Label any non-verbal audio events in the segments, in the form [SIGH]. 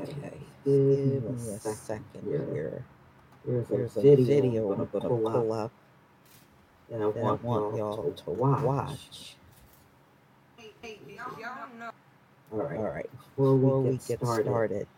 Okay, Give me a second here. here. There's a video, I'm gonna gonna pull up up that I want y'all to to watch. All right. All right, Before we get started,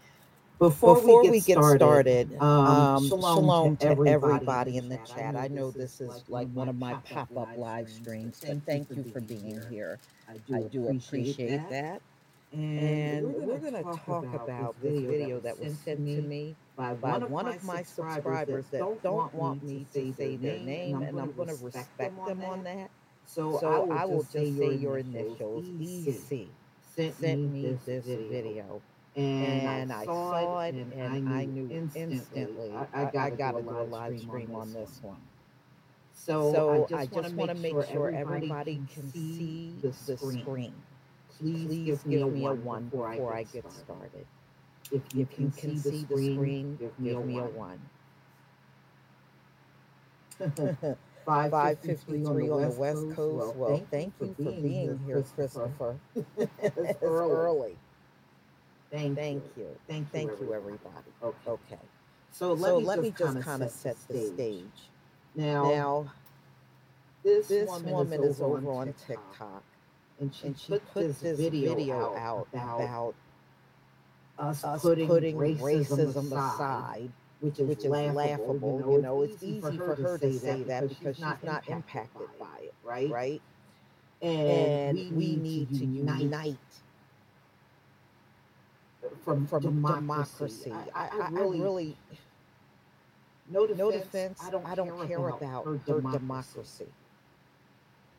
before, before we get started, started, um, um, shalom, shalom to to everybody, in the chat. I know this is like one of my pop pop-up live streams, but thank you for being here. I do appreciate that. And And we're going to talk about this video that was sent to me by one of one my of my subscribers that don't want me to say their name, and I'm going to respect them on that. So, So I will just say your initials, EC, sent me this video. And I saw it, and I knew instantly I, I got to do a live stream on this one. So, So I just want to make sure everybody can see the screen. Please give me a one before I get started. If you If you can see the screen, give me a one. [LAUGHS] 553 on the West Coast. Well, thank you for being here, Christopher. [LAUGHS] [LAUGHS] It's early. Thank, Thank you. you. Thank, Thank you, everybody. everybody. Okay. Okay. So So let me just kind of set set the stage. Now, Now, this, this woman, woman is over on TikTok, TikTok, and she, and she put, put this video out about, about us, putting, putting racism, racism aside, which is, which is laughable. You know, it's easy for her to say that because she's not impacted by it, right? right? And, And we need to unite from, from democracy. democracy. I, I, I really, [SIGHS] no defense, no defense, I don't, I don't care about her her democracy. democracy.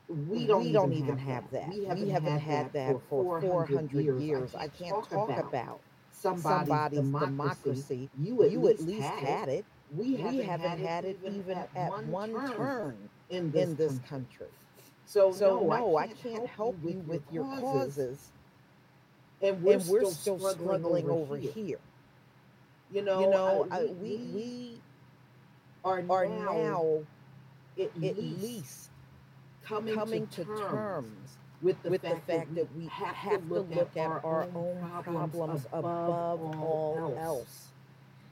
We don't, we don't even have that. We We haven't had that for 400 years. I can't talk about somebody's, somebody's democracy. You at, You least, at least had, it. We We haven't had it even at one turn in this, in this country. So, no, I can't, help you with your causes. And we're, still, struggling over here. You know, You know, we, we are, are now, at, least coming, coming to, to terms terms with the with the fact, fact that we have to look at our own problems above all else.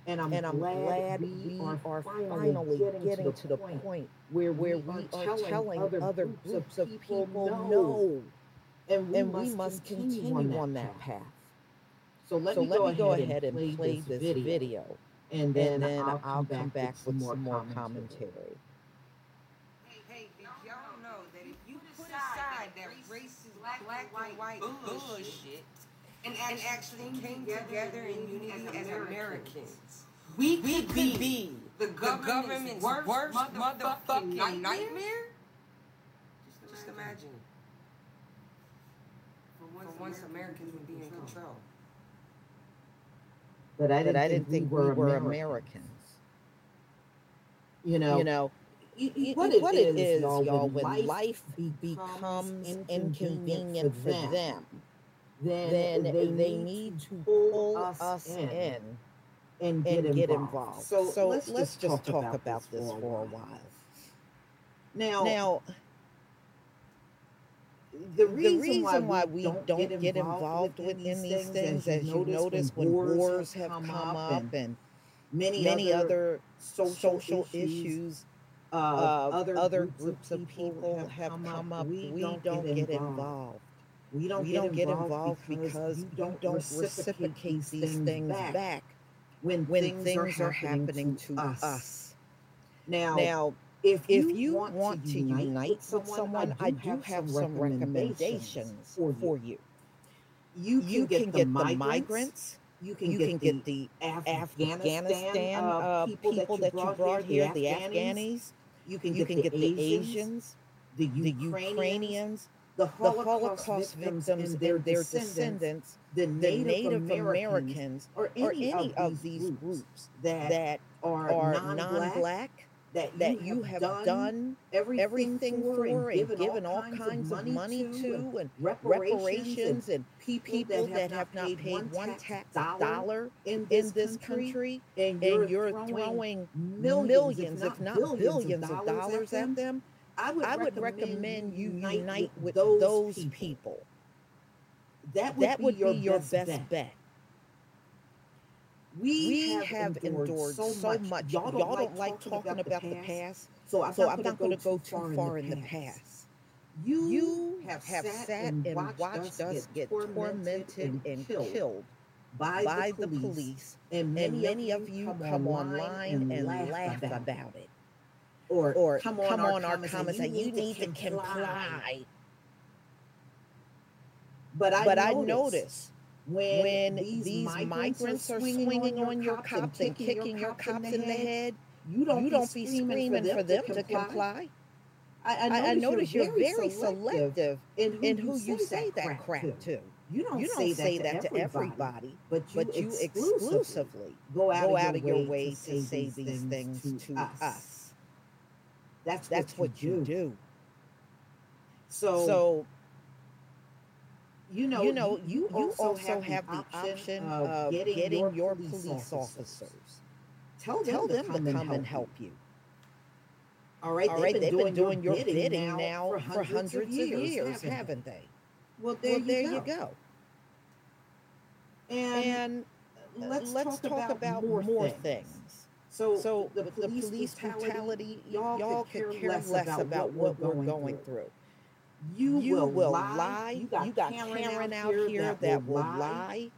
And I'm, And I'm glad, glad we are finally finally getting, to the point where, where we, we are telling other groups of people, no. no, And we, and must, we must continue, continue on that path. path. So let So me let go me go ahead and play, this, video, and then, and then I'll, I'll come back with some more commentary. commentary. Hey, hey, did y'all know that if you put aside that racist black, and white bullshit and actually came together in unity as Americans, we could be the government's worst motherfucking nightmare? Just imagine. For once, Americans would be in control. But I didn't, I didn't think we were Americans. Americans. You know, You know, y- what, what, it it is, y'all, y'all, when life becomes becomes inconvenient for them, them, then, then they, need to pull us, in, in and get and get involved. involved. So, So, let's, let's just talk, about, this for a while. Now, Now, the the reason, reason, why, why we don't get involved within these things, as you notice when wars have come up and many, many other other social, social issues uh, other, other groups of people have come up, we, we don't, don't get involved. We don't, we get, don't get involved because you you don't, don't reciprocate, these things back, back when, when things, are happening, to, us. us. Now, Now, if if you, you want, want to unite, with someone, I do have some recommendations for you. for you. You can, You get, can the get the migrants, migrants, you can you get can the get the Afghanistan, Afghanistan uh, uh, people, that you brought, here, the Afghanis. You can you get, can the, get the Asians, the the Ukrainians, the the Holocaust, Holocaust victims, victims and their, their descendants, descendants, the Native, Native Americans, Americans, or any, or any of, of these these groups, groups that, that are, are non-black, non-black that, that you have done everything, everything for and and given all kinds of money to, to, and reparations, and people, that have not paid one tax dollar in this, in this country, country, and you're, and you're throwing, millions, millions, if not billions, of of dollars, dollars at them. I would, I would recommend, recommend you unite, with those people. people. That would, That be, would your be your best, best bet. bet. We have endured so much. Y'all don't like talking about the past, so I'm not going to go too far in the past. You have sat and watched us get tormented and killed by the police, and many of you come online and laugh about it. Or, or come on, our comments and say, you need to comply. But I, but I notice when, when these, these migrants, migrants are swinging on your cops and kicking your cops in the head, you don't, you don't be screaming for them, for them to comply. I, I, notice, I notice you're, very, very selective in who, in who you say that crap to. to. You don't, you don't say, say that, to, everybody, but you, but you exclusively go out, go out of your way to say, these things, to us. That's, That's what, you do. do. So, so you know, you know, you, you also, also have, have, the option of getting, getting your, your police, police officers. officers. Tell them, Tell them to come, to come and, help you. All right, All right they've, been, they've doing, been doing your bidding, bidding now, for hundreds, for hundreds of years, of years haven't, they? Well, there, well, you, go. you go. And, and let's, let's talk, talk, about, more, more things. things. So, so the, the police, police brutality, y'all, y'all could care less about, about what we're going through. through. You, you will, will lie. lie. You got, you got Karen, Karen out here that, that will lie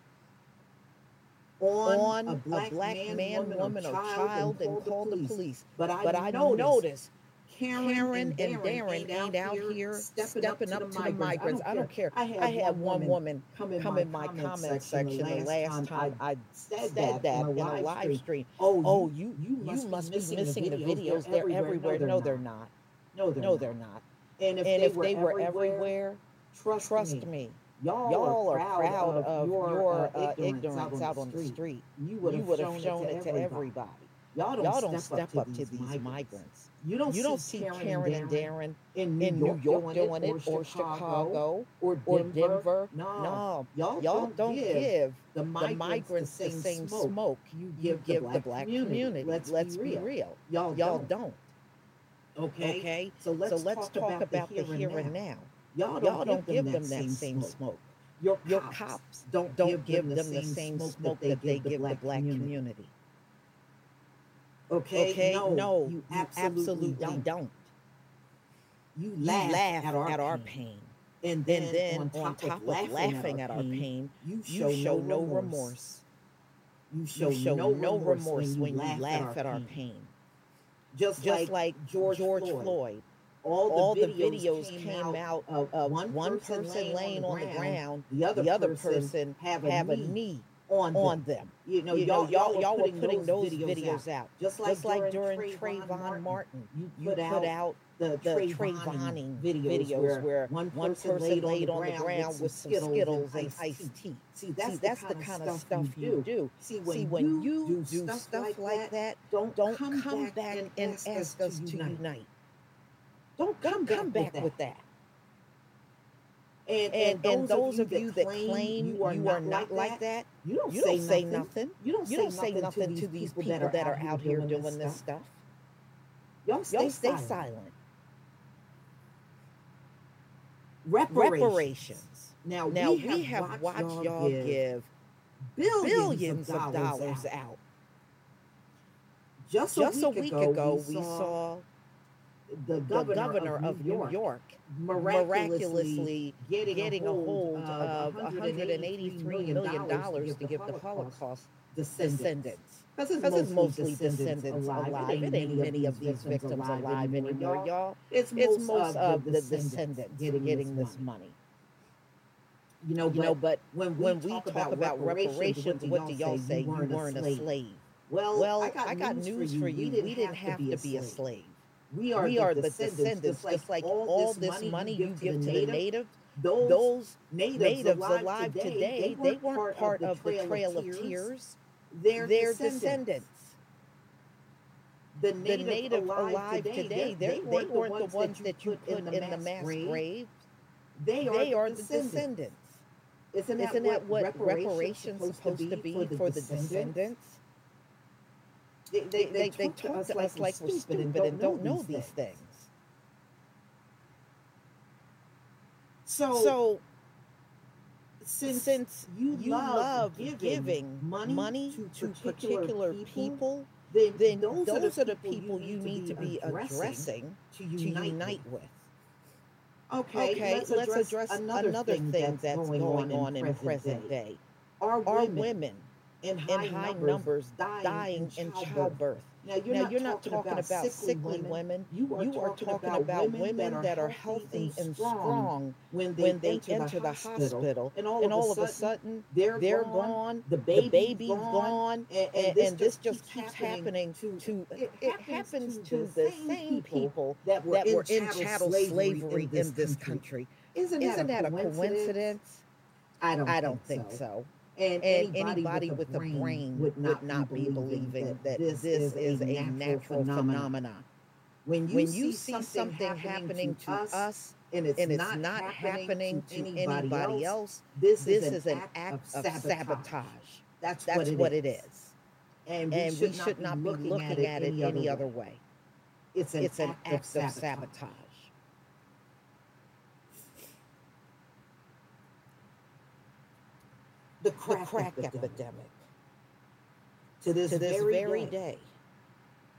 on, a black, a black man, man, woman, or child, and call the police. But I, but I notice Karen, Karen and Darren, ain't out here stepping, stepping up, to, the, migrants. I don't care. I had, I had one woman come in, come in my comment section the last time I said that in a live stream. Oh, oh, you you must be missing the videos. They're everywhere. No, they're not. No, they're not. And if, and they, if were they, were everywhere, trust, trust me, me, y'all, y'all are, proud, proud of, of your, your uh, ignorance, out on the street. You would have shown, shown, it to everybody. everybody. Y'all don't, y'all don't step, up, to these migrants. migrants. You don't, you don't see Karen, Karen and Darren in New, in New York, doing it, or Chicago, or Denver. Denver. No, no. y'all, y'all don't, give the migrants, the, the same smoke, smoke you give, give the black, community. community. Let's, Let's be real. real. Y'all, y'all don't. Okay. Okay. So let's, so let's talk, talk, about, the here, and now. Y'all don't, Y'all don't give, them, them that same smoke. smoke. Your, Your cops don't, don't give them, them the same smoke that they, give the black community. community. Okay. Okay. No, no you absolutely, absolutely don't. don't. You laugh, laugh at, our, at our pain. And then, and then on, top on top, of, laughing, laughing at, our pain, you, show you show no remorse. You show, you show no, no remorse when you laugh at our pain. Just, just like, like George, George Floyd. Floyd. All, the, All videos the videos, came, came out, of, one, one person, person laying on the ground, the other, the other person, have a, have a knee on, on them. them. You know, you y'all, know, y'all, y'all, were putting, those videos, videos out. out. Just like, Just like during, during Trayvon, Martin, Martin, you put, you put out the, the Trayvoning videos, videos where, where one person, one person laid, laid on the ground with some Skittles, Skittles and iced tea. See, that's, See, that's the, kind of stuff you do. See, when, See, when you do stuff like that, don't don't come back and ask us to unite. Don't come back with that. And, and, and, those, those of you that claim you are, you are not like that, you don't, you don't say, nothing. You don't, you don't say, nothing to these people that are out here doing this stuff. Y'all stay, Y'all stay silent. silent. Reparations. Reparations. Now, now we, we have, have watched, watched y'all give billions, billions of, dollars of dollars, out. out. Just, Just a week, ago, ago we saw the governor, the governor of, of, New York, York miraculously, getting, getting, a hold, of $183 million to give the Holocaust descendants. Because it's, it's, mostly descendants, descendants alive. alive. It ain't many of these victims alive anymore, y'all. It's, it's most of the descendants getting, getting this money. You know, you know, but when we, when we talk, talk, about reparations, what do y'all say? You weren't a slave. Well, well, I got, I got news for you. We didn't have to be a slave. We are, we the, are descendants, the descendants, just like, all, this money, you give, to the native, those, natives, alive, alive today, today, they weren't part of the Trail of Tears. They're, they're descendants. The native, the native alive, alive today, today they, they, weren't, the ones that you put in the mass, mass grave. They are, they are the descendants. descendants. Isn't that, Isn't that what reparations supposed to be for the descendants? They, they, they, they, talk, to us like, we're stupid and don't, don't know, know these things. things. So, so, since, since you, you love, love giving, giving money, money to, particular, particular people, people, then, then those, are the people you need to be addressing, to to unite, unite with. Okay, Okay, let's, let's address, address another, another thing, thing that's, that's going, on, in present, present day. day. Are Are women, women in high, in high numbers, numbers dying, dying in in childbirth? Now, you're, Now, not, you're not talking about, sickly women. women. You are, You are talking, about, women that are healthy and strong when they, when they enter, enter the hospital, and all, and all of a sudden, they're, they're gone, the the baby's, baby's gone, gone, and, and, this, and this just just keeps happening to, to, it, it happens, to, the same people that were, that in, were in chattel, slavery, slavery in this country. Isn't, Isn't that, that a coincidence? I don't, I don't think think so. And, And anybody, anybody with a brain would not, not be believing that, this is, a natural phenomenon. phenomenon. When you, When see, you see something, something happening to us, and it's, and it's not, not happening, to anybody, else, else, this, this is, is an act of sabotage. That's, That's what it is. And And we should not be looking at it any other way. It's an, It's an act, act of sabotage. The The crack, crack epidemic. epidemic. To this, To this very, very day, day,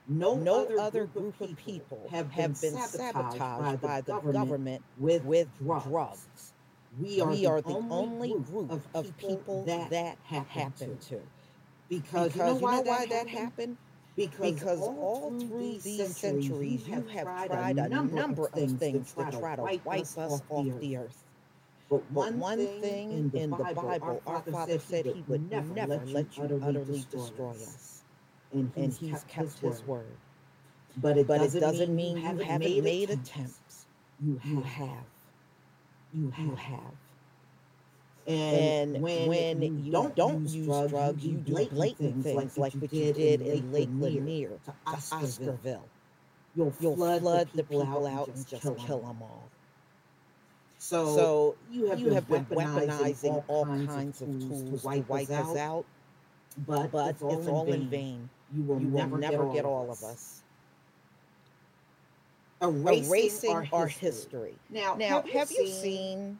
no, no other, other group, group of people have have been been sabotaged, sabotaged by the government government with, with drugs. drugs. We are, We the, are the only, group, group of people, that, that happened happened to. to. Because, Because you know why, that, happened? happened? Because, Because all through these centuries, you have tried a number of things to try to wipe us off the earth. But But one thing in the Bible, our Father said he would never let you utterly destroy us. And And he's he's kept his word. word. But it But doesn't, doesn't mean you haven't, made, attempts. attempts. You have. You have. You have. And, And when, when you don't, don't use drugs, drugs, you you do blatant, blatant things, things like what you did in Lake Lanier to to Oscarville. You'll, You'll flood, flood the people, out, and just kill, them all. So, So you have, you been, have been weaponizing weaponizing all kinds of tools to wipe us out, but, but it's all, it's in, all vain. in vain. You will You will never, never get, all of us. Erasing, Erasing our, our history. history. Now, Now, have, you seen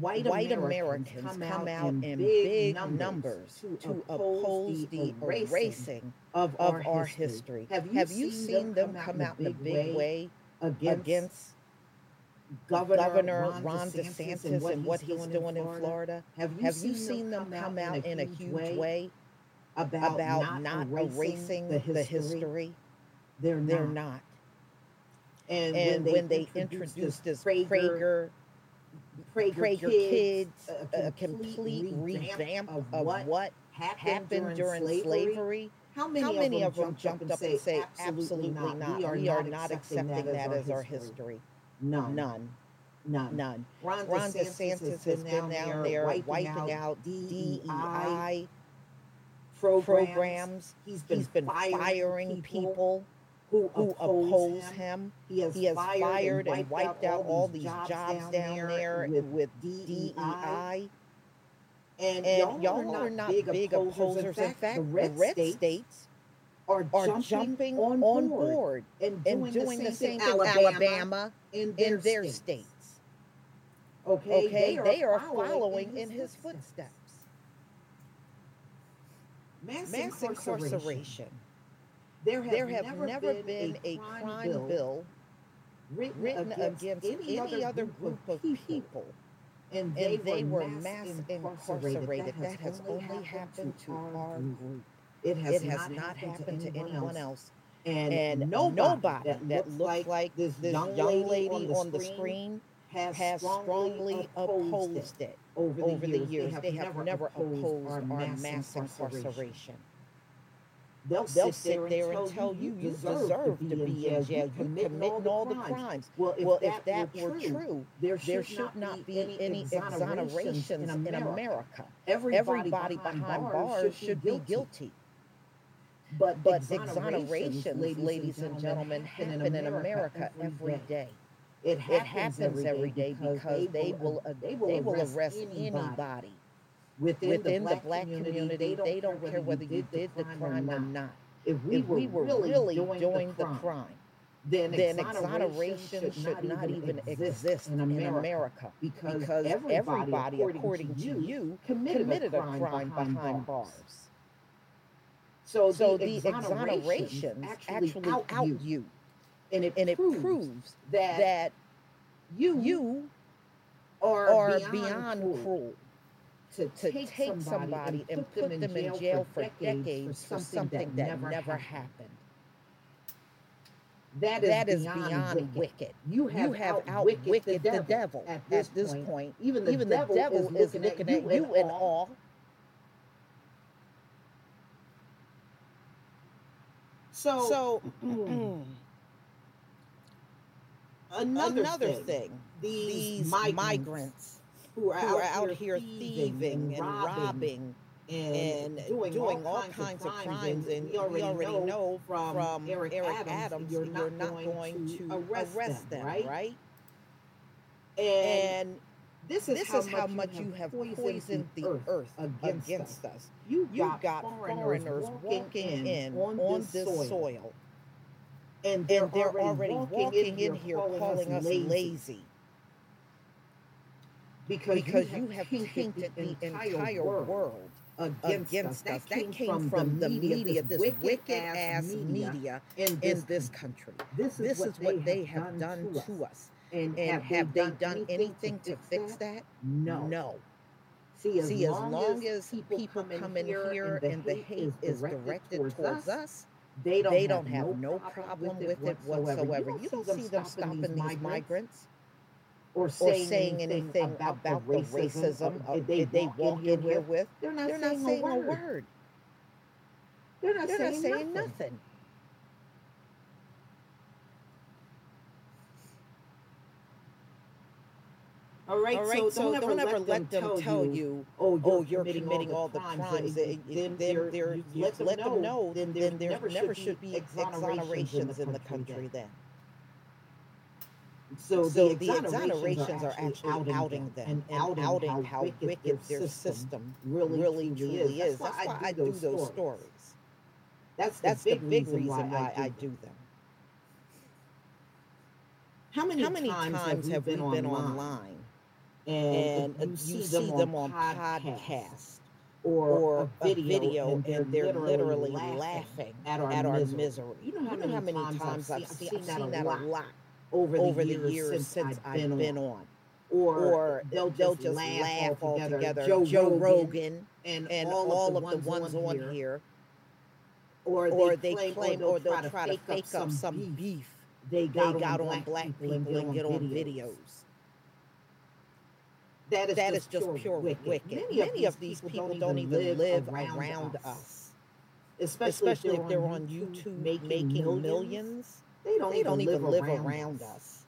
white, white Americans, Americans come, out, in big, numbers, to, oppose the erasing of, of our history? history? Have you seen them come out in a big way against, against Governor, Governor Ron, Ron DeSantis, DeSantis and what he's doing, in Florida? Have you, Have seen, you seen them come out in a huge way way about, about not, erasing the the history? history? They're, They're not. not. And, And when they introduced this Prager, Prager, Prager kids, kids, a a complete revamp of of what what happened, happened during slavery. How many, How many of them jumped up and say, absolutely not? We are, not accepting that as our history. None. None. None. None. Ron, Ron DeSantis, DeSantis has been down there wiping, out DEI programs. programs. He's been, He's been firing, people, people who, who oppose, him. him. He has, He has fired, and and wiped out all these jobs down there with, with DEI. And, And y'all, are not big opposers. In fact, the red, states, states are are jumping, jumping on, on board, board and and doing, doing the same thing Alabama, Alabama in their, in their states. states. Okay, Okay, they are following, following in his footsteps. Mass, Mass incarceration. incarceration. There have, There have never been a crime bill written, written against, against any, other group of people, people, and and they, were mass incarcerated. That, has only happened to our group. It has, It has not happened to anyone else. else. And, And nobody, nobody that, looks like, this, young lady, on the screen has has strongly opposed it over, over the, the years. years. They have, never opposed our mass, incarceration. incarceration. They'll, They'll sit there and tell you you deserve to be in jail. You committing all the crimes. Well, if Well, that, if that were were true, there should, there should not be any exonerations exonerations in in America. America. Everybody, Everybody behind bars should be guilty. But, But exonerations, exonerations, ladies and gentlemen, happen in America every day. It It happens every day because they will uh, they they will arrest anybody within, within the black community. They don't care whether you did the crime or not. If we, If we were really doing the crime, then, then exoneration should not even exist in America, America because, because, everybody, according, according to you, committed, committed, a crime, crime behind, behind bars. bars. So, so the, exoneration actually, actually out, out you. you. And it, and proves, it proves that, that you, you are, are beyond, beyond cruel. cruel to, to take, take somebody, somebody and put them in jail for decades for something that never happened. That is, that is beyond, beyond wicked. wicked. You have, you have outwicked, outwicked the, devil, the at this, at this point. point. Even the, Even devil, the devil is, looking, looking at, you in awe. So, so another, another thing, thing, these, migrants, migrants who are, who are out, here thieving, and robbing and, and doing, doing, all, kinds, of crimes, and, we already, already know, from, from Eric, Eric Adams, Adams, you're, not, you're not going, going, to arrest, arrest them, them, right? right? And, this is, this how, is much how much you have poisoned, poisoned the earth, earth against, against us. us. You, you got, got foreigners, foreigners walking in on, on this soil. soil. And they're, and they're already, walking, walking in here calling, calling us lazy. lazy. Because, because you have tainted the entire world against, against us. us. That, came, came from, the media, media this, this wicked ass media, media in, this, in this country. This is, this what, is what they, have done, done to us. And, and have, they done, anything, to fix that? that? No. No. See, as, See, as long, long as people, people come in here and the hate is directed towards us, they don't, they don't have, have no problem with it whatsoever. You don't see them stopping these migrants or saying, or saying anything, about, about the racism, racism did they, walk in here with. They're not, they're saying, not saying a word. word. They're not they're saying, not saying nothing. nothing. All right, all right so, so don't, don't ever let them, them tell you, oh, oh, you're, oh, you're committing, committing all the crimes. crimes. Then, then, then they're, you let, them, let them know, then there, then there never, never should be exonerations in the country then. So, so the, exonerations, are actually, outing, outing them, and, outing, outing how, how wicked, wicked their system, system really, really truly is. is. That's, That's why, I do those stories. stories. That's, That's the, big, big reason why I do them. How many, how many times, times have we been, been online, and, and you, see them on podcasts or, or a video, video and, they're, and they're literally, laughing, laughing at our, at our misery. misery. You know how, you know how many times I've seen, I've seen that a lot over the, over years, the years since, I've been, been on. on. Or, or they'll, they'll just, laugh, laugh all together. Joe, Joe Rogan, and, and all, all of the ones, on, here. here. Or, or they, claim, claim, or they'll, try, to fake up some beef, they got, they got on, black people and get on videos. That is, that just, is just pure wicked. wicked. Many, Many of these people, people don't even live around, around us. us. Especially, Especially if they're on YouTube making, making millions they don't, they don't even, live, live around, around us.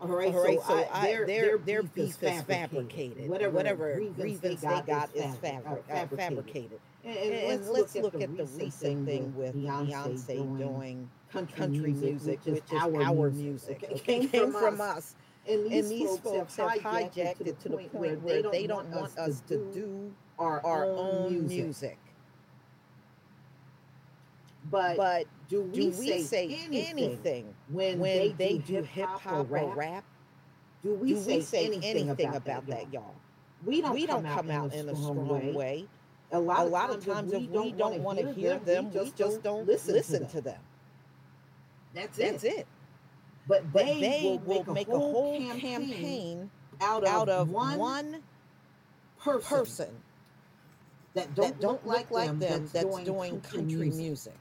All right, All right so, so I, their, their, their beef, beef is fabricated. Whatever, whatever grievance they got, is fabric, uh, fabricated. And, and, and let's, let's look, at the recent thing with Beyonce, doing country, country music, which is our music. It came from us. And these, and these folks, have hijacked it to the point where they don't want us to do our, our own music. But, but do we, do we say, anything, anything, when, when they, do hip hop or rap? rap? Do we, do say, we say anything, anything about, about, that, y'all? We don't, we don't come, out, in a strong way. way. A lot, a lot of times, if we don't want to hear them, we just don't listen, listen to them. That's it. That's it. But they, they will, make, a whole campaign, out, of out of one, one person, person that don't, that don't look like them, them that's, doing, doing country music. music.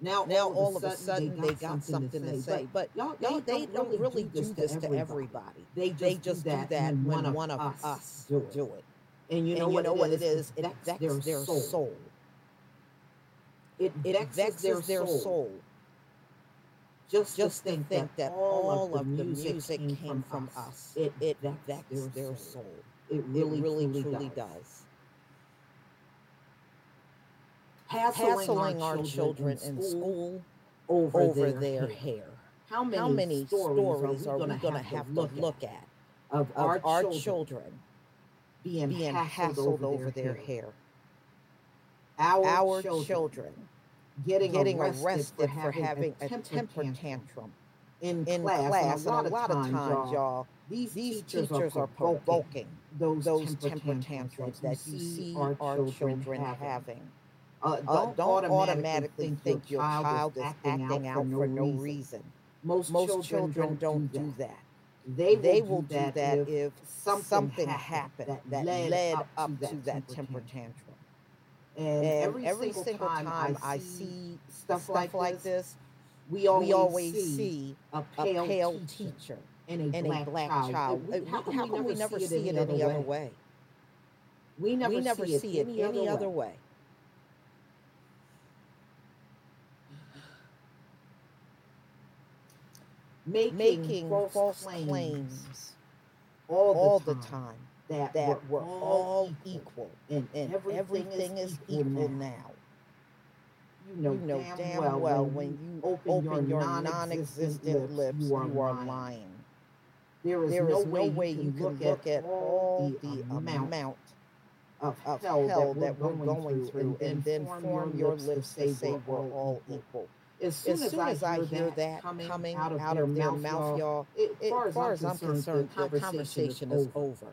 Now, now all, all of a sudden, they got, they got something, to say. But, y'all, they, they don't, don't really do this to everybody. They just, they just do that, do that when one of us do it. Do it. And you know, and you what, know it what it is? It vexes their soul. It, it vexes their, their soul. soul. Just, just to think, think that, that all of the music, music came, came from us. It, it vexes their soul. It really, it really, truly, truly does. does hassling, our, children, children in school, over, over their, their hair. hair. How many, How many stories, are we going to have to look, look at, of, of our, our children, children being, being hassled, hassled over, over, their, hair? hair. Our, our children, children getting, getting arrested, arrested for having, a temper tantrum, tantrum in, in class. class. And a lot of times, y'all, y'all, these, these teachers, teachers are provoking those those temper tantrums that you see our children having. Uh, Uh, don't, don't automatically think your child is acting out for no reason. Most, Most children, don't do that. They, They will, will do that if something, something happened happened that, led, led up, to that, temper temper tantrum. And, And every, single, time, I see stuff, stuff like, this, we always, we always see a a pale, pale teacher teacher and a and black, a black child. child. Uh, Uh, How, How come we never see it any other way? We never, We never see, see it any other way. Making, Making false, false claims, claims all, all the, the time, time that, that we're, we're all equal, and, and everything, everything is is equal now. now. You know, You know damn, damn well, well when you open, open your your non-existent lips, lips, you are, you are lying. There is, There no, is no way you can can look at all the amount amount of hell, hell that we're going, through, and then form your lips to say we're all equal. As soon As soon as I hear that coming out of their mouth, y'all, it- it- as far as I'm concerned, the conversation is over.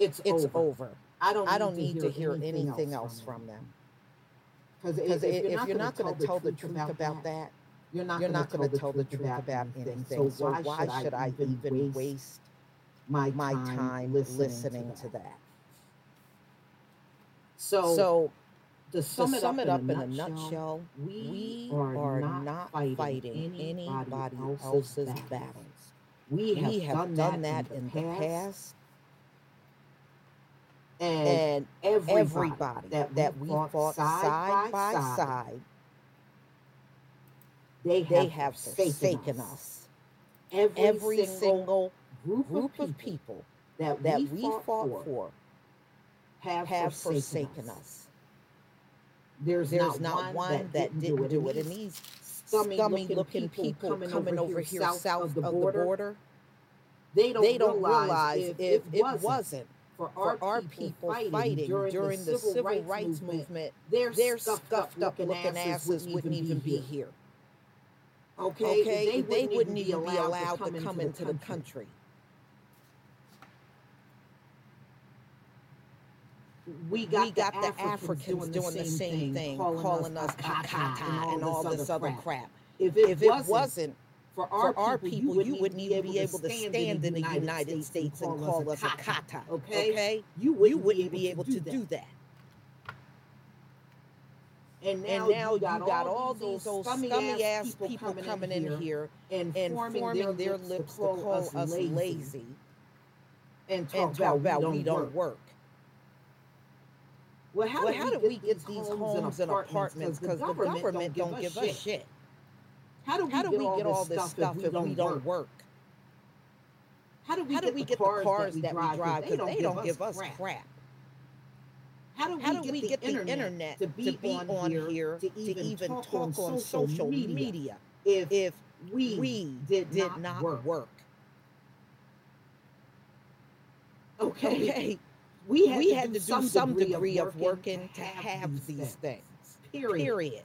It's, It's over. over. I don't, I don't need to hear anything else from them. Because if, if you're not going to tell the truth about that, you're not, going to tell the truth about anything. anything. So why should I even waste my, my time, listening, listening to to that? So, So to to sum, sum it up in a nutshell, nutshell, we, we are, not fighting, anybody else's, battles. battles. We have, We have done, that, in the past, and, and everybody, everybody that, that we fought fought side by side, they have, they have forsaken, us. us. Every, Every single group, group of of people that, that we fought, for, for have, have forsaken, forsaken us. us. There's, There's not one that didn't do it. And these scummy looking people coming over here south of the border, they don't, they don't realize realize if, if it wasn't for for our people fighting during the civil rights movement, their their scuffed up looking asses wouldn't even be here. Okay, Okay, they, wouldn't even be allowed to come into the country. We got, we got the, Africans, doing the same thing, calling us kakata and all this other crap. If it, If it wasn't, wasn't for our, for our people, people, you wouldn't even be able to stand in the United States and call us akata. Okay, Okay, you you wouldn't, wouldn't be able to that. do that. And now, And now you got, all these old scummy, scummy ass people, people coming, in, here and and forming their lips to call us lazy, lazy and talk, and talk about, about we don't work. work. Well, how, Well, do, how we do we get these homes and apartments? apartments? Because the government don't give us shit. How do we, How do we get all this stuff if we don't work? work? How do we, How get, do we the get the cars, that we drive? Because Because they don't give us crap. How do we, How do get, we the get the internet, internet to be, on, here, to even, talk, on social media, if, if we, we did, did not, not work? work? Okay, [LAUGHS] Okay, we had, we to, had do to do some degree of working to to have these things. Period. Period.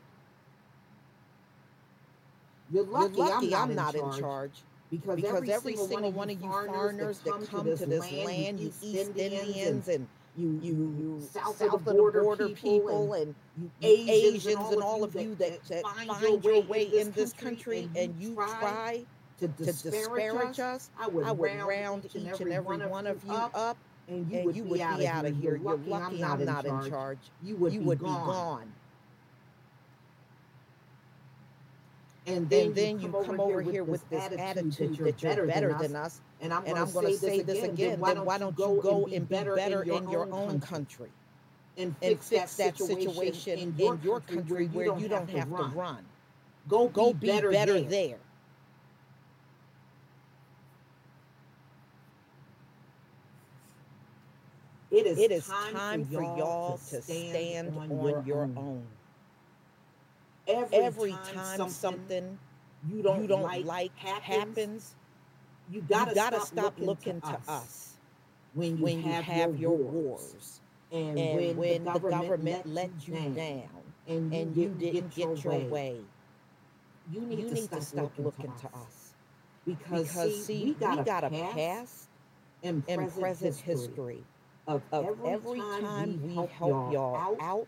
You're You're lucky, lucky I'm, not, in, charge, because, because, every single one of you foreigners that come to this land, you East Indians and you, you, you south, south of the border, people and, and you Asians, Asians and all of you that, that find your way in this country and you try to disparage us, I would, I would round, each and every one of you up, and you and would you be would out be out of here. You're lucky I'm not in charge. You would You be would be gone. And then, And then you come over here with this attitude that you're better than us. And I'm And I'm going to say this again. Then why don't you go and be better in your own country and and fix that situation in your country where you don't have to run? Go, Go be be better, better there. there. It is, It is time, for y'all to stand on your own. Every, Every time, time something you don't, you don't like, like happens, happens, you you gotta, stop, stop looking, to, to us us when you when you have, have your wars. wars And, And when, the government, let you down, down and you, and you didn't, didn't get your way, you need, you to, need stop to stop looking, to us. us. Because, Because, see, we got, got a past, and and present, present history, history of, of every, time, we help y'all, y'all out, out.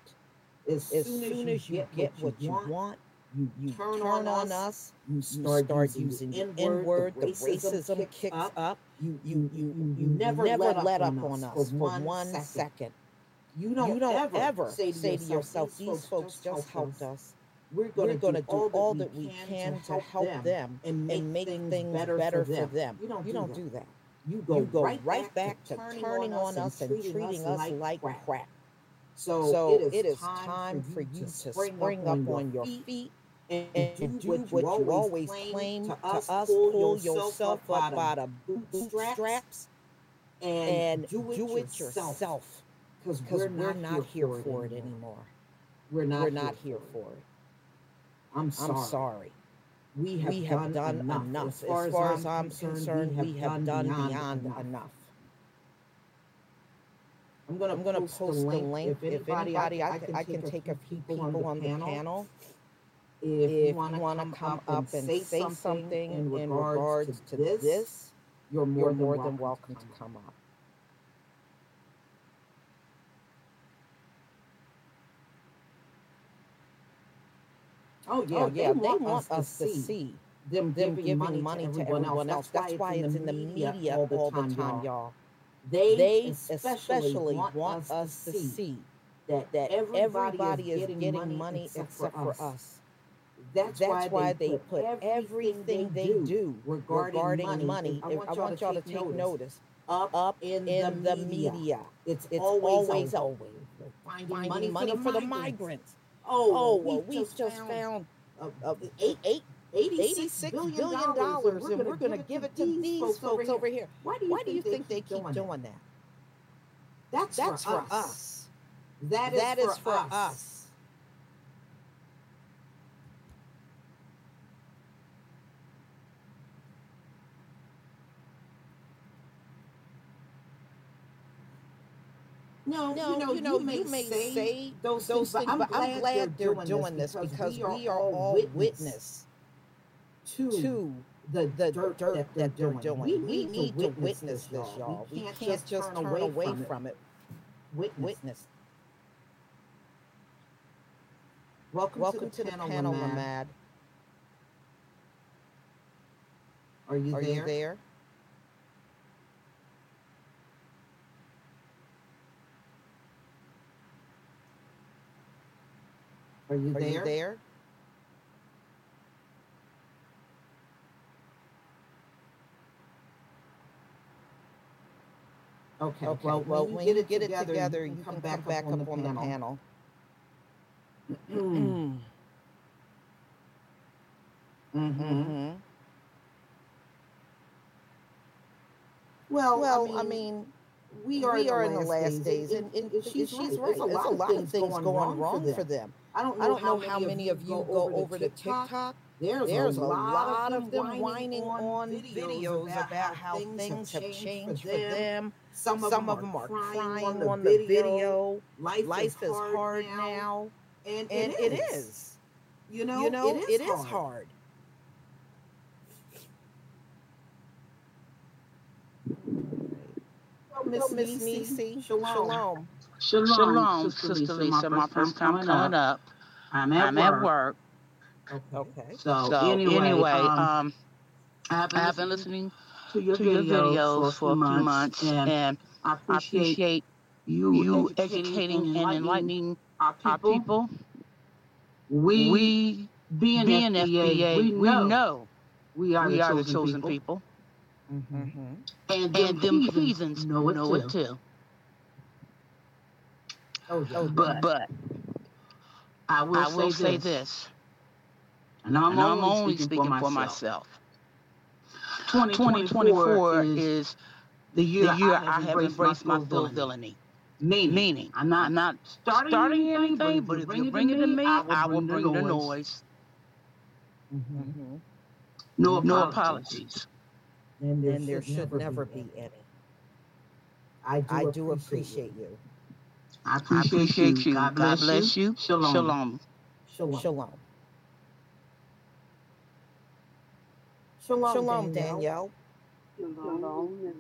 As, As soon as you get, what you want, want, you, you turn, turn on us, us, you you start, start using, the the N-word, the racism, kicks, kicks up, up. you, You, you, you, you, never, let, up on us for one, second. second. You don't, You don't ever, ever say to yourself, these folks just helped us. us. We're We're going to do all that we can to help them and make, things, better, for them. You don't, You do, that. You go, You go right, back, to turning, on us and treating us us like crap. So, So it is time for you to spring up on your feet and and do what you always claim to us, pull yourself up by the bootstraps and do it yourself. Because Because we're not here for it anymore. We're We're not, not here here for it. it. I'm sorry. I'm sorry. We have, We have done, done enough. enough. As far as I'm concerned, we have done beyond enough. I'm gonna I'm going to post the link. If anybody, I, I, can, I can take a few people on the panel. If, If you want to come up and say something in regards to this, this, you're more, you're more than, than welcome to to come. up. Oh yeah, Oh, yeah, they, want, us to see them, them giving, giving money, to everyone, else. That's, why it's in the media, all the time, y'all. They, They especially, especially want, us to see that, that everybody is getting, money except, except for for us. us. That's, That's why they put everything they do regarding, regarding money. money. I want, y'all, to take notice. notice Up, up in, in the, media. media. It's, It's always, always, always finding, finding money, for the, migrants. migrants. Oh, Oh, well, well, we, just found, uh, uh, eight, eight, $86 $86 billion, dollars, and we're going to give it to these folks over over here. here. Why do you, Why do you think, think they keep doing that? That's, That's for, us. us. That is, That for, is for us. us. No, No, you know, you, know, you may say, those, those things, but I'm glad, they're doing this because we are all witness witness to, to the, the dirt, dirt that they're, they're doing. We, We need, to witness this, y'all. We can't just turn away from it. Witness. Witness. Welcome, Welcome to the panel, Mamad. Mamad. Are you Are there? you there? Are you Are there? you there? Okay. Okay. Well, Well, when, when you get it it together, you you can come back, back up on the panel. Mm. Mm-hmm. Mm-hmm. Well, Well, I mean, we we are, are in the last days, and, and, and she's, right. There's a lot of things going wrong for them. I don't know, I don't know how many of you go over to TikTok. There's, There's a, a lot, lot of them whining on videos about how things have changed for them. Some of, Some them, of them are are crying crying on the video. Life, Life is hard, now, now, and, and it is. You know, You know, it is hard. hard. Well, Miss Miss Miss Nisi, Nisi, shalom. shalom. Shalom, Shalom, Sister Lisa. My first time coming up. I'm at I'm work. At. Okay. So, So anyway, anyway, um, um, I have been I have been listening listening to your to your videos for a few months, and, and I I appreciate appreciate you, you educating, educating and and enlightening enlightening our people. our people. We, We, being, being FBA, FBA, we we know, know we are, we the, are the chosen chosen people, people, Mm-hmm. and them, and them heathens heathens know it know too. it too. Oh, yeah. But, But I will, I will say say this, this, and I'm, and I'm only only speaking, speaking for for myself. myself. 2024 is the year, the year I have embraced my full villainy. Meaning, Meaning, I'm not I'm not starting, starting anything, anything, but if you bring it to me, I will bring, the, noise. noise. Mm-hmm. Mm-hmm. No, No apologies. apologies. And there, And there should, never, be, be any. any. I do, I do appreciate, appreciate you. I I appreciate, appreciate you. you. God bless, you. Shalom. Shalom. Shalom. Shalom. Shalom, Shalom, Danielle. Danielle. Shalom, and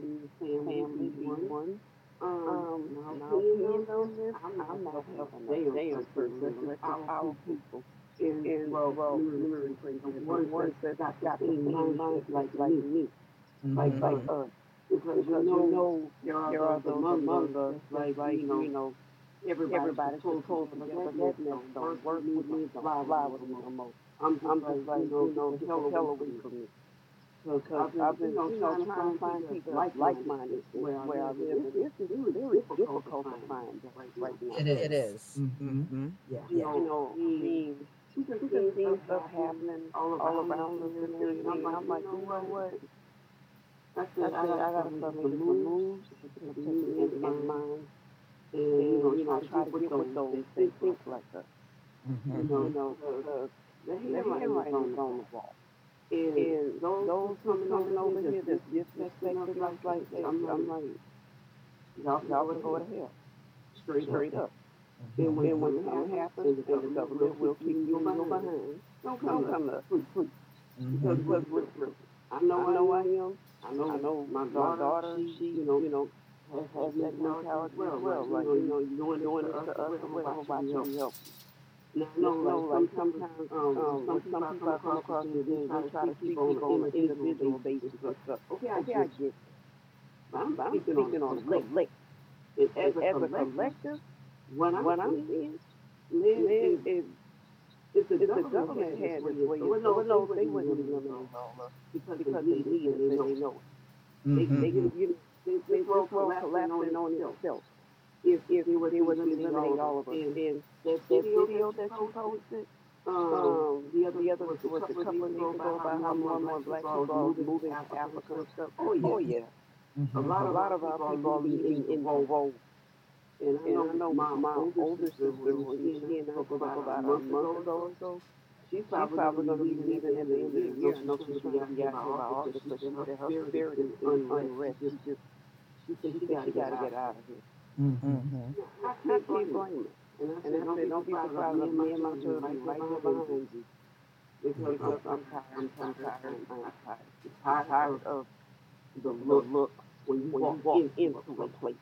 the family, one. Um, my opinion on this, I'm not helping a damn person, our people. And, and, well, memory one, one says, got, got to mind like, like me, like, Mhm. like us. Because you know, there are those among us, like, like, you know, everybody's supposed to but that, that mess don't work with me, don't fly with me no more. I'm, I'm just like, you know, the hell, hell away from me. Because I've been, you know, trying to find people like like-minded where I live. It's, it's really, really difficult to find right, right now. It is. It is. Mhm. Mhm. Yeah. You know, I mean, we can see stuff happening all around us and everything. And I'm like, you know what? I said, I gotta start making some moves to keep me in mind. And, you know, try to get with those things think like that. Mhm. You know, you know, the, handwriting is on the wall. And those, those coming over, over here that's disrespected like, like that, I'm, I'm like, y'all, y'all would go to hell. Straight, straight up. And when, and when that happens, and the government will keep you in your behind, don't come, come to us, please, please. Because, because we're, we're- I know, I know I am, I know, I know my daughter, she, you know, you know, has, has that mentality as well, like, you know, you're doing, doing this to us, we're watching you help. No, no, like sometimes, um, with some people I come across in the day, they try to speak on an individual basis and stuff. Okay, I get it. But I'm, I'm speaking on the collective. And as a collective, what I'm seeing, man, is, if the government had this way, so no, they wouldn't of us because, because they need it and they know it. They, they, Mhm. you know, they, they were collapsing on itself. If, if they would eliminate all of us. And then that video that you posted, um, the other, the other was was a couple of days ago about how more and more black people are moving out to Africa and stuff. Oh yeah, oh yeah. A Mhm. lot, a lot of our people are leaving in the role. And, and I know my, my older sister, when she and I about about a month ago or so, she's probably, probably gonna be leaving at the end of the year. No, she's trying to get out of my office, but she her spirit is unrest. She just, she said she gotta get out of here. Mhm. I can't blame her. And I said, don't be surprised if me and my children be right there behind you. Because I'm tired, I'm tired, I'm tired. I'm tired of the look, look when you walk into a place.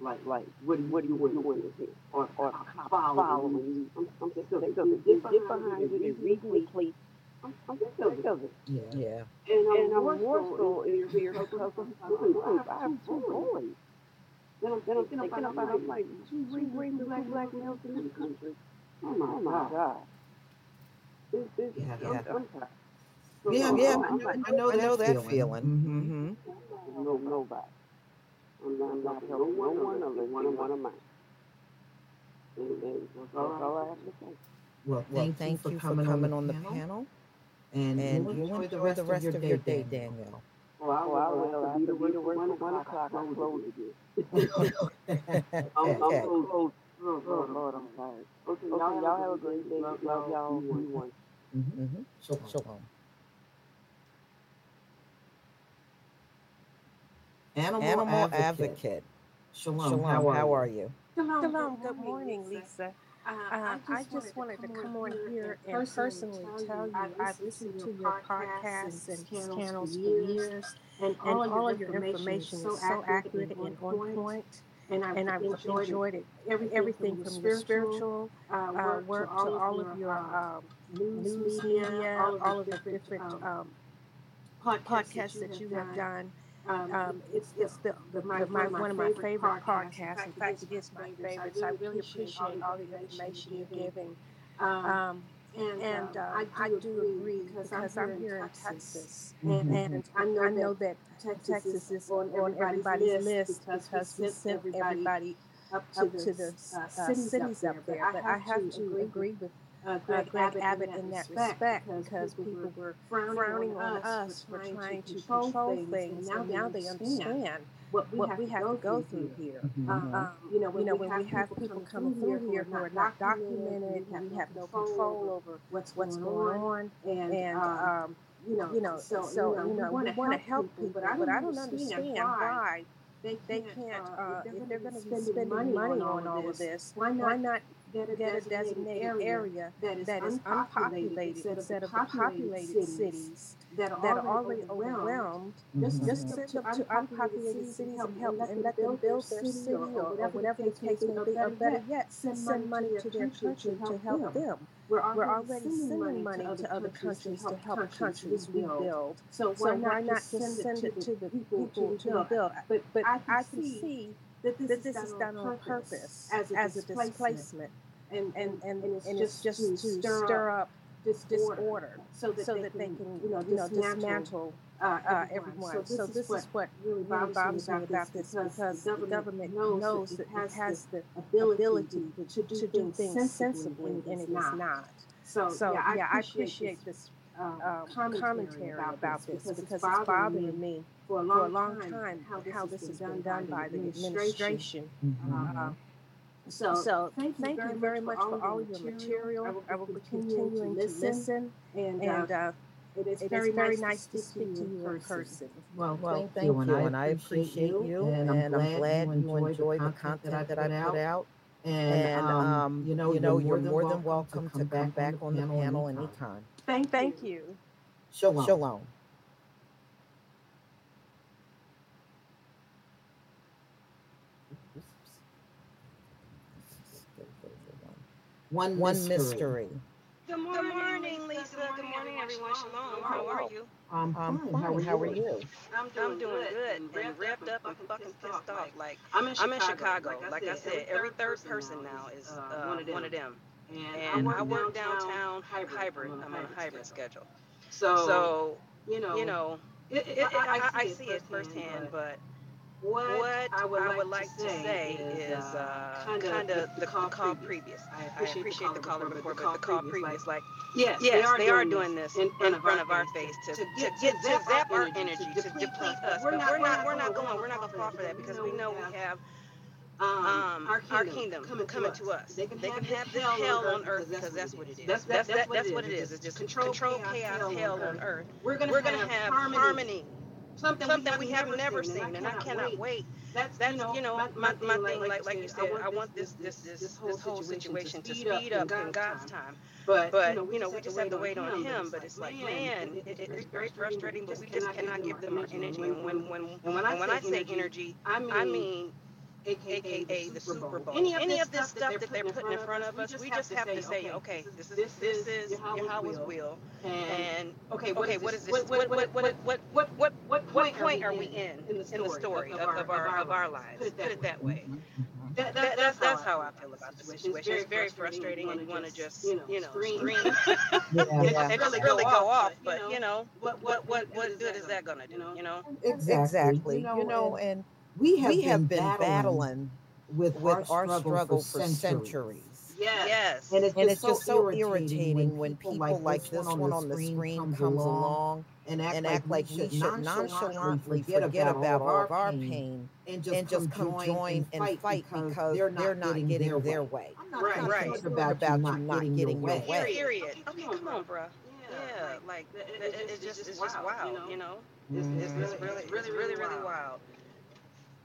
Like, like, what, what are you doing here? Or, or following you. I'm, I'm sick of it. Get behind you and read me. I'm, I'm sick of it. Yeah. Yeah. And I'm more so is here because of my I have two boys. Then I'm, then I'm thinking about, like, two raising two black males in this country. Oh my, oh my God. This, this, Yeah, yeah. I'm. So, Yeah, yeah, I'm, I know, I know, I know that that feeling. feeling. Mhm. no, nobody. I'm not, I'm not helping no one unless they one of mine. And, and that's all I have to say. Well, Well, thank, thank you for coming, on the panel. panel, And, and you you enjoy, enjoy the rest of your day, Danielle. Danielle. Oh, I will. I have to be to work for one o'clock. I close again. I'm, I'm Okay. close. Oh, oh, Lord, I'm tired. Okay, y'all have a great day. Love y'all. Be one. Mhm. Mhm. Shalom. Shalom. Animal, Animal advocate. advocate. Shalom. Shalom. How are, you? you? Shalom, good morning, Lisa. Uh, I just wanted to come on here and personally tell you I've listened to your podcasts and channels for years, and all of your information is so accurate and on point. And I've enjoyed it. Everything from your spiritual uh, work to all of your um, news media, all of the different um, podcasts that you have done. Um, it's it's the, the my, my one of my favorite podcasts. In fact, it is my favorite. So I really appreciate all the information you're giving. Um, and uh, I do agree because I'm here in Texas, Mhm. and I know that Texas is on, on everybody's list because we sent everybody up to the uh, cities up there. But I have to agree with uh, Greg Abbott in that respect because people were frowning on us for trying to control things, and now they understand what we have to go through here. Mhm. Um, you know, when, you know, when we have people coming through here who are not documented, we have no control over what's what's going on, and um, you know, you know, so, you know, we want to help people, but I don't understand why they can't, uh, if they're going to be spending money on all of this, why not get a designated area that is unpopulated instead of the populated cities that are already overwhelmed, mm-hmm. just, just send them to unpopulated cities and help and let them build their city or, or whatever the case may be, or better yet, send money to their country to help them. We're already sending money to other countries to help countries rebuild. So why not just send it to the people to rebuild? But, but I can see that this is done on purpose as a displacement. And, and, and, and it's just to stir up disorder so that, so that they, can, you know, you know dismantle uh, uh, everyone. So this, so this is what really bothers me about this because the government knows that it has the ability to do, to do things sensibly and it is not. So, so yeah, I appreciate this uh, commentary about this because it's bothering me for a long time how this has been done by the administration. Mm-hmm. So, so thank, you, thank very you very much for all your material. I will, I will be continuing to listen, and, and uh, it is it very, is very nice to speak to you in person. Well, well thank, you, and, and I appreciate you, and, and I'm glad you enjoy the content that I put out. And, um, um, you know, you know, you're more than welcome to come back on the panel anytime. Thank, thank you. Shalom. Shalom. One, one mystery. mystery. Good morning, Good morning Lisa. Good morning, everyone. Shalom. How are you? Um, fine. How, how are you? I'm doing, I'm doing good and wrapped up and fucking pissed off. Like I'm in Chicago. I'm in Chicago. Like I said, every third person now is uh, one of them. And I work downtown hybrid. I'm on a hybrid schedule. So you know, you know, it, it, I, I see it firsthand, but what, what I, would I would like, to, say is uh, kind of the, the call previous. I appreciate, I appreciate the caller before, but the call previous, like, yes, yes, they are, doing this in front, of our face to, to get to, to zap our energy, to deplete us. But we're not we're not going we're not going to fall for that because we know we have um, um, our, kingdom, our kingdom coming, coming to, us. They can, they can have, this hell on earth because that's what it is. That's, that's, that's, that's what it is. It's just control, control chaos, hell on earth. We're going to have harmony something, something we, have, never seen, seen and I cannot wait. That's, that's you know, my, my, thing, like, like you said, I want this this this this whole situation to speed up in God's time. But, but you know, we just have to wait on Him. But it's like, man, it, it, it's very frustrating. But we just cannot give them our energy. And when when when when I say energy, I mean aka, AKA the Super Bowl. Any of, Any this, of this stuff that they're putting in front of us, we just have to say, okay, this is this is Yahweh's will, and okay, okay, what is this? What what what what what what what point are we in in the story of our of our lives? Put it that way. That, that, that's that's how I feel about the situation. It's very frustrating, and you want to just you know scream and really really go off. But you know what what what what good is that gonna do? You know exactly. You know and we have, we been, have been battling, battling with, with our, struggle, struggle for, centuries. centuries. Yes. yes. And it's, and it's just, so, irritating, when people, like, like this one on the screen comes, comes along and act, and act like, like we should nonchalantly forget, forget about all of our pain and just, and just come join and fight, fight because they're not, they're not getting, getting their way. right, right. About, about you not getting, getting your way. Period. Okay, come on, bro. Yeah, like it's just it's just wild, you know. It's, it's, mm-hmm. it's really really really really wild.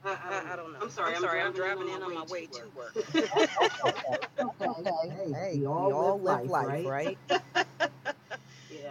I, I, I, don't know. I'm sorry. I'm, sorry. I'm driving in on my way to work. [LAUGHS] okay. Hey, [LAUGHS] we all, live life, right? [LAUGHS]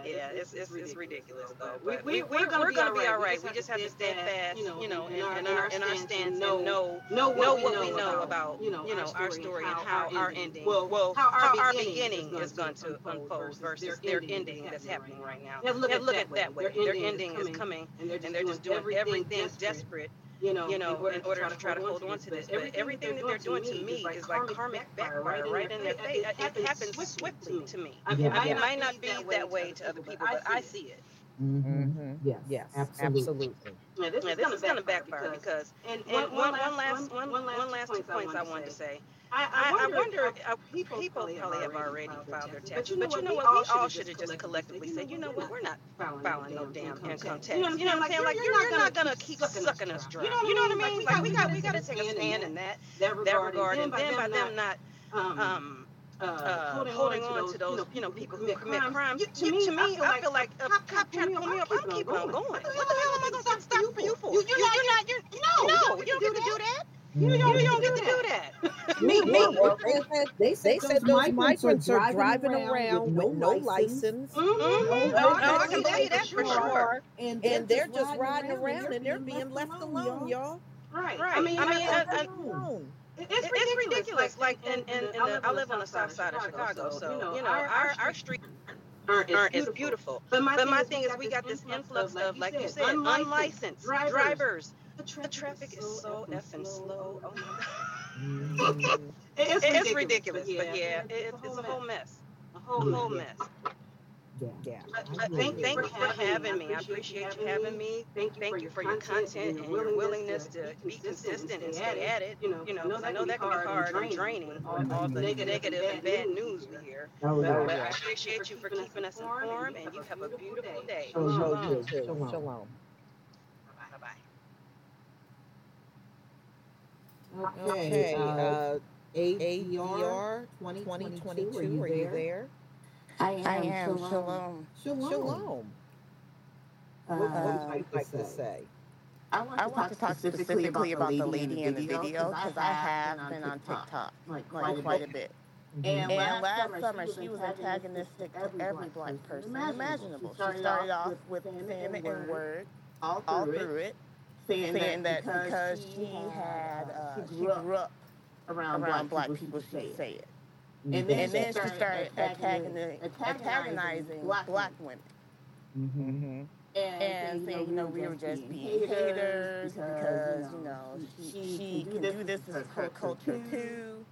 yeah, it's, it's, it's ridiculous though. But we, we, are gonna, be, gonna be all right. We just have to stand fast, you know, you know, in, in, our in our stance know know know what we know about you know our story and how our ending well how our beginning is going to unfold versus their ending that's happening right now. Look at that way. Their ending is coming, and they're just doing everything desperate you know, you know, in order, to try to hold on to this. But everything that they're doing to me is like karmic backfire right in their face. It happens swiftly to me. I mean, It might not be that way to other people, but I see it. Mm-hmm. Yes, yes, absolutely. Yeah, this, yeah, this is going to backfire because, and, and one, one, last one, one last two points I wanted to say. I, I, I wonder, uh, people, people probably have already filed their taxes, but you know what? We all should have just collectively said, you know what? We're not filing no damn income tax. You know what I'm saying? Like you're not gonna keep sucking us dry. You know what I mean? Like we got we got to take a stand in that that regard, and then by them not um uh, holding on to those, you know, people who commit crimes. You, to, me, to me, I feel like a cop trying to pull me up, I'm keeping on going. What the hell am I going to stop you for? You, you're not, you're, no, no, you don't get to do that. You don't, you don't get to do that. Me, me. Well, They said, they said those migrants are driving around with no license. Mm-hmm. Oh, mm-hmm. No, no, oh, I can tell you that for sure. And they're just riding around and they're being left alone, y'all. Right. Right. I mean, I mean, I, I, Alone. it's, it's ridiculous. Like, and, and, and the, I live on the south side of Chicago, so you know, our our streets aren't, aren't as beautiful. But my thing is, we got this influx of, like you said, unlicensed drivers. The traffic is so effing slow. Oh my God. [LAUGHS] It's ridiculous, but yeah, it, it's a whole mess. A whole mess. Yeah. But thank, thank you for having me. I appreciate you having me. Thank you for your content and your willingness to be consistent and stay at it. You know, 'cause I know that can be hard and draining, all, all the negative and bad news we hear. But, I appreciate you for keeping us informed, and you have a beautiful day. Shalom. Shalom. Shalom. Bye-bye. Okay, uh, ADR 2022, are you there? I am. Shalom. Shalom. Shalom. What would Uh, you like Like to to say? say? I want to talk specifically about the lady in the video because I have been on TikTok like quite a bit. Mhm. And last summer, she was antagonistic to every black person imaginable. She started off with saying the N word all through it, saying that because she had, uh, she grew up around black people, she say it. And then she started antagoni- antagonizing black women. Mm-hmm. and saying, you know, we were just being haters because, you know, she, she can do this as her culture too.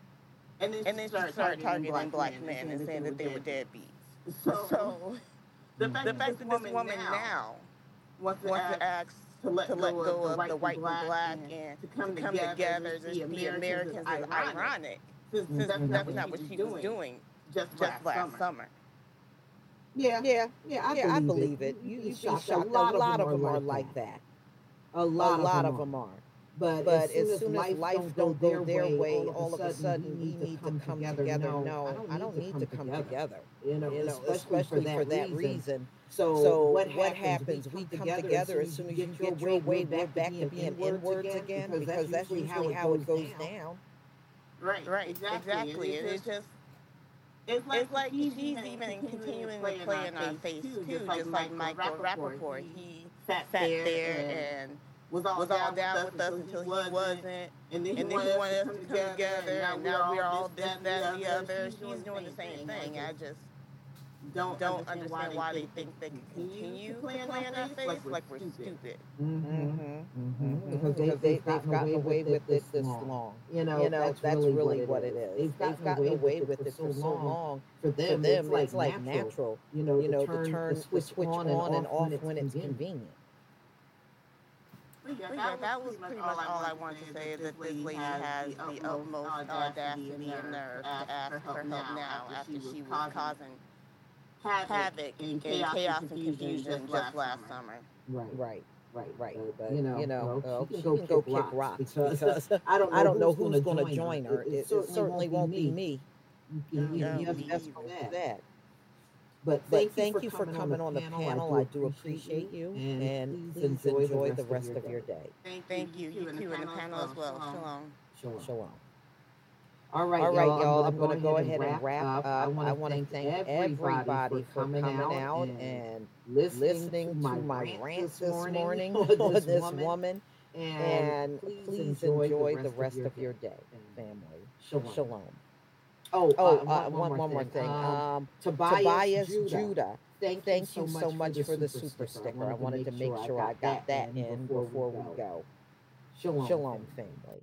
And then she started targeting black men and saying that they were deadbeats. So [LAUGHS] the fact that this woman now wants to ask to let go of the white and black and to come together, just be Americans is ironic. Since that's not what she was doing just last summer. Yeah, Yeah, yeah, I, yeah, I believe believe it. You, You'd you'd shocked. shocked. A lot of them are like that. A A lot, lot of of them them are. But, But as soon as life don't go their way, all of a sudden we we need to come together. No, I don't need to come together. You know, You know, especially, for that, reason. reason. So, So what, what happens? happens? We come together as soon as you get your way, we're back to being N-words again, because that's usually how it goes down. Right, right, exactly. And it's just, it's like, it's like she's even continuing to play in our face too, just like Michael Rapaport. He sat there and was all, down with us until he wasn't, and then he wanted us to come together, and now we're all this, that, and the other. She's doing the same thing. I just don't don't understand why they think they can continue to play in our face like we're stupid. Mm-hmm. Mm-hmm. Because they, they've gotten away with it this long. You know, You know, that's, really what it is. They've gotten away with it for so long. For For them, them, it's like natural. natural. You know, You know, to to turn, the switch, on, and off when it's convenient. Convenient. But yeah, that was pretty much all I wanted to say. Is that this lady has the utmost audacity and nerve to ask for help now after she was causing havoc and chaos and confusion just last summer. Right. Right. Right, Right, but, but you know, you know, well, she can go kick rocks [LAUGHS] because, [LAUGHS] I don't know, I don't know who's who's going going to to join her. It, it certainly won't be me. You can, you No, can me just either. for for that. that. But But thank, thank you for coming on the panel. I do appreciate you, and please enjoy the rest of your day. Thank you. You too in the panel as well. Shalom. Shalom. Shalom. All right, All right, y'all. y'all. I'm going to go ahead and wrap up. I I want want to thank everybody for coming out and listening to my rant this morning on [LAUGHS] [LAUGHS] this woman. And please enjoy the rest of your day, family. Shalom. Shalom. Oh, Oh, uh, one, one more thing. Um, Um, Tobias, Tobias Judah. Judah, Thank, thank you so much for the super sticker. I wanted to make sure I got that in before we go. Shalom. Shalom, family.